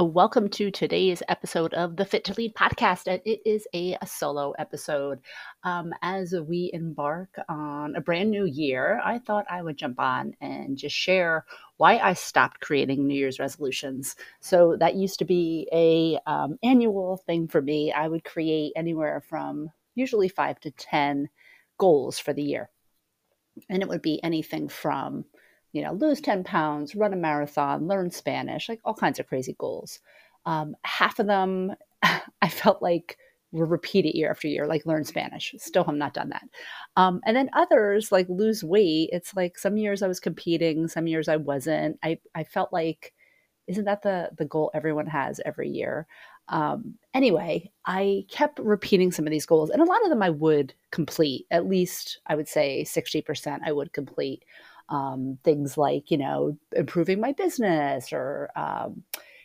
Welcome to today's episode of the Fit to Lead podcast. And it is a, a solo episode. Um, as we embark on a brand new year, I thought I would jump on and just share why I stopped creating New Year's resolutions. So that used to be a um, annual thing for me. I would create anywhere from usually five to ten goals for the year, and it would be anything from you know, lose 10 pounds, run a marathon, learn Spanish, like all kinds of crazy goals. Um, half of them I felt like were repeated year after year, like learn Spanish. Still have not done that. Um, and then others like lose weight. It's like some years I was competing, some years I wasn't. I, I felt like, isn't that the, the goal everyone has every year? Um, anyway, I kept repeating some of these goals, and a lot of them I would complete. At least I would say 60% I would complete um, things like, you know, improving my business or, um,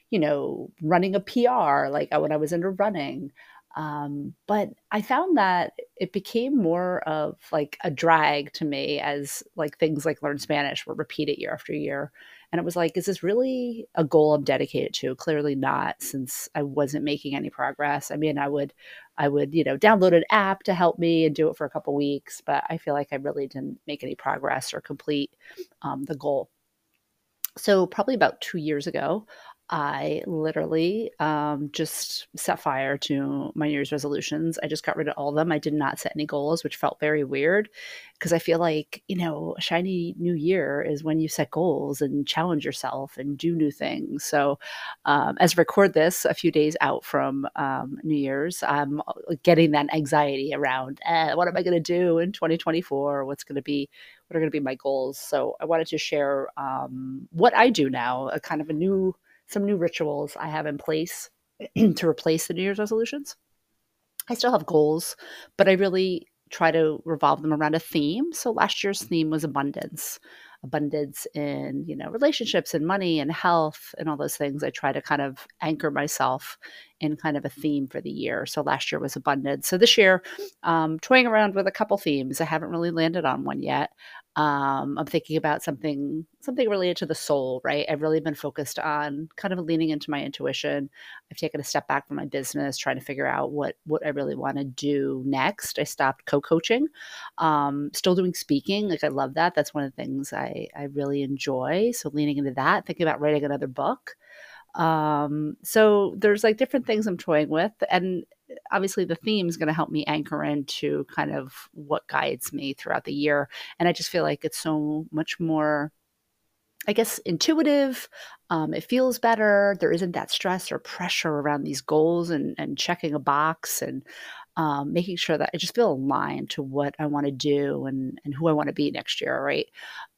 you know, running a PR, like when I was into running. Um, but I found that it became more of like a drag to me as like things like learn Spanish were repeated year after year. And it was like, is this really a goal I'm dedicated to? Clearly not, since I wasn't making any progress. I mean, I would, I would, you know, download an app to help me and do it for a couple weeks, but I feel like I really didn't make any progress or complete um, the goal. So probably about two years ago, I literally um, just set fire to my New Year's resolutions. I just got rid of all of them. I did not set any goals, which felt very weird because I feel like, you know, a shiny new year is when you set goals and challenge yourself and do new things. So, um, as I record this a few days out from um, New Year's, I'm uh, getting that anxiety around eh, what am I going to do in 2024? What's going to be what are going to be my goals? So, I wanted to share um, what I do now, a kind of a new some new rituals I have in place to replace the New Year's resolutions. I still have goals, but I really try to revolve them around a theme. So last year's theme was abundance. Abundance in, you know, relationships and money and health and all those things. I try to kind of anchor myself in kind of a theme for the year. So last year was abundance. So this year, um, toying around with a couple themes. I haven't really landed on one yet um, I'm thinking about something something related to the soul, right? I've really been focused on kind of leaning into my intuition. I've taken a step back from my business, trying to figure out what what I really want to do next. I stopped co-coaching, um, still doing speaking. Like I love that. That's one of the things I I really enjoy. So leaning into that, thinking about writing another book. Um, so there's like different things I'm toying with, and obviously the theme is going to help me anchor into kind of what guides me throughout the year. And I just feel like it's so much more I guess intuitive. Um, it feels better. There isn't that stress or pressure around these goals and, and checking a box and um, making sure that I just feel aligned to what I want to do and, and who I want to be next year. Right.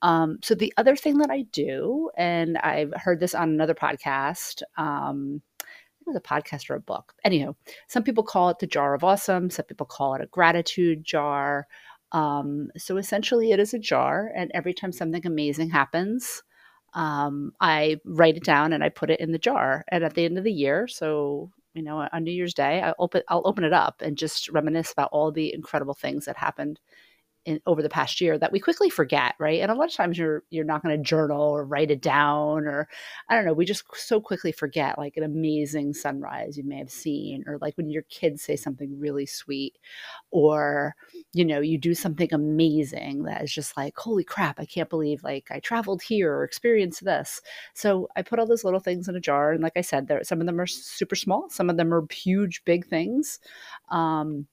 Um, so the other thing that I do, and I've heard this on another podcast, um, it was a podcast or a book. Anyhow, some people call it the jar of awesome. Some people call it a gratitude jar. Um, so essentially, it is a jar, and every time something amazing happens, um, I write it down and I put it in the jar. And at the end of the year, so you know, on New Year's Day, I open I'll open it up and just reminisce about all the incredible things that happened in, over the past year that we quickly forget, right? And a lot of times you're you're not going to journal or write it down, or I don't know. We just so quickly forget like an amazing sunrise you may have seen, or like when your kids say something really sweet, or you know you do something amazing that is just like holy crap, I can't believe like I traveled here or experienced this. So I put all those little things in a jar, and like I said, there some of them are super small, some of them are huge, big things. Um,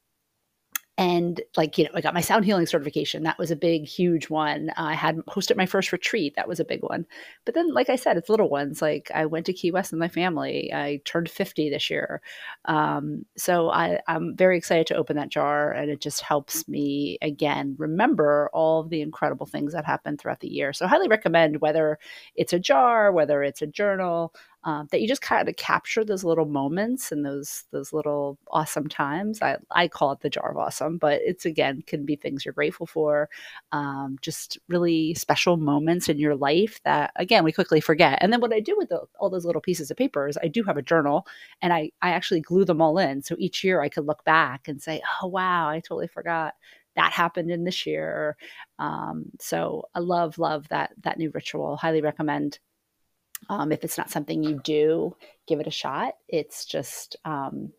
and like you know i got my sound healing certification. That was a big huge one. I had hosted my first retreat. That was a big one. But then like i said it's little ones. Like i went to key west with my family. I turned 50 this year. Um, so I, i'm very excited to open that jar and it just helps me again remember all of the incredible things that happened throughout the year. So I highly recommend whether it's a jar whether it's a journal um, that you just kind of capture those little moments and those those little awesome times. I, I call it the jar of awesome, but it's again can be things you're grateful for, um, just really special moments in your life that again we quickly forget. And then what I do with the, all those little pieces of paper is I do have a journal, and I I actually glue them all in. So each year I could look back and say, oh wow, I totally forgot that happened in this year. Um, so I love love that that new ritual. Highly recommend Um, if it's not something you do, give it a shot. It's just, um,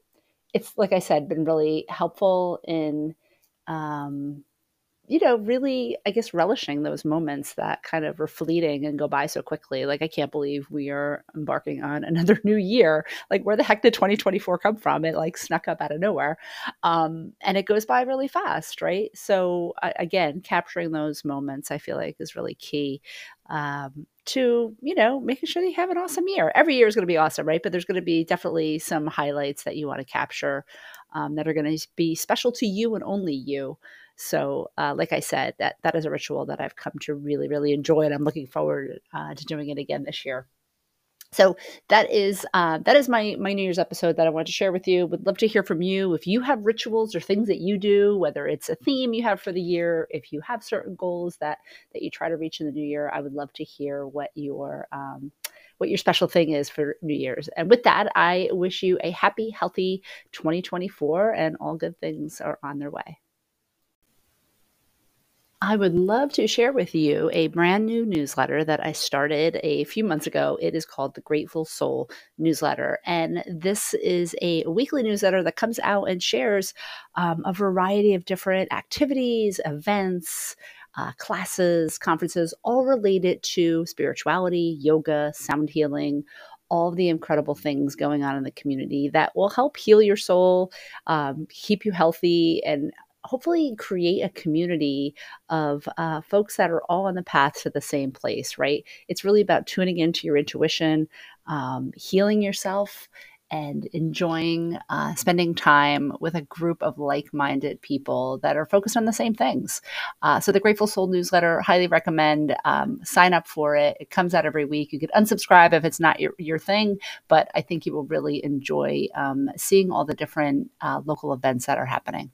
it's like I said, been really helpful in um, you know, really, I guess, relishing those moments that kind of are fleeting and go by so quickly. Like, I can't believe we are embarking on another new year. Like, where the heck did 2024 come from? It like snuck up out of nowhere. Um, and it goes by really fast, right? So, uh, again, capturing those moments, I feel like, is really key um, to, you know, making sure that you have an awesome year. Every year is going to be awesome, right? But there's going to be definitely some highlights that you want to capture um, that are going to be special to you and only you. So, uh, like I said, that that is a ritual that I've come to really, really enjoy, and I'm looking forward uh, to doing it again this year. So that is uh, that is my my New Year's episode that I wanted to share with you. Would love to hear from you if you have rituals or things that you do, whether it's a theme you have for the year, if you have certain goals that that you try to reach in the new year. I would love to hear what your um, what your special thing is for New Year's. And with that, I wish you a happy, healthy 2024, and all good things are on their way. I would love to share with you a brand new newsletter that I started a few months ago. It is called the Grateful Soul Newsletter. And this is a weekly newsletter that comes out and shares um, a variety of different activities, events, uh, classes, conferences, all related to spirituality, yoga, sound healing, all the incredible things going on in the community that will help heal your soul, um, keep you healthy, and hopefully create a community of uh, folks that are all on the path to the same place, right? It's really about tuning into your intuition, um, healing yourself, and enjoying uh, spending time with a group of like minded people that are focused on the same things. Uh, so, the Grateful Soul newsletter, highly recommend. Um, sign up for it. It comes out every week. You could unsubscribe if it's not your, your thing, but I think you will really enjoy um, seeing all the different uh, local events that are happening.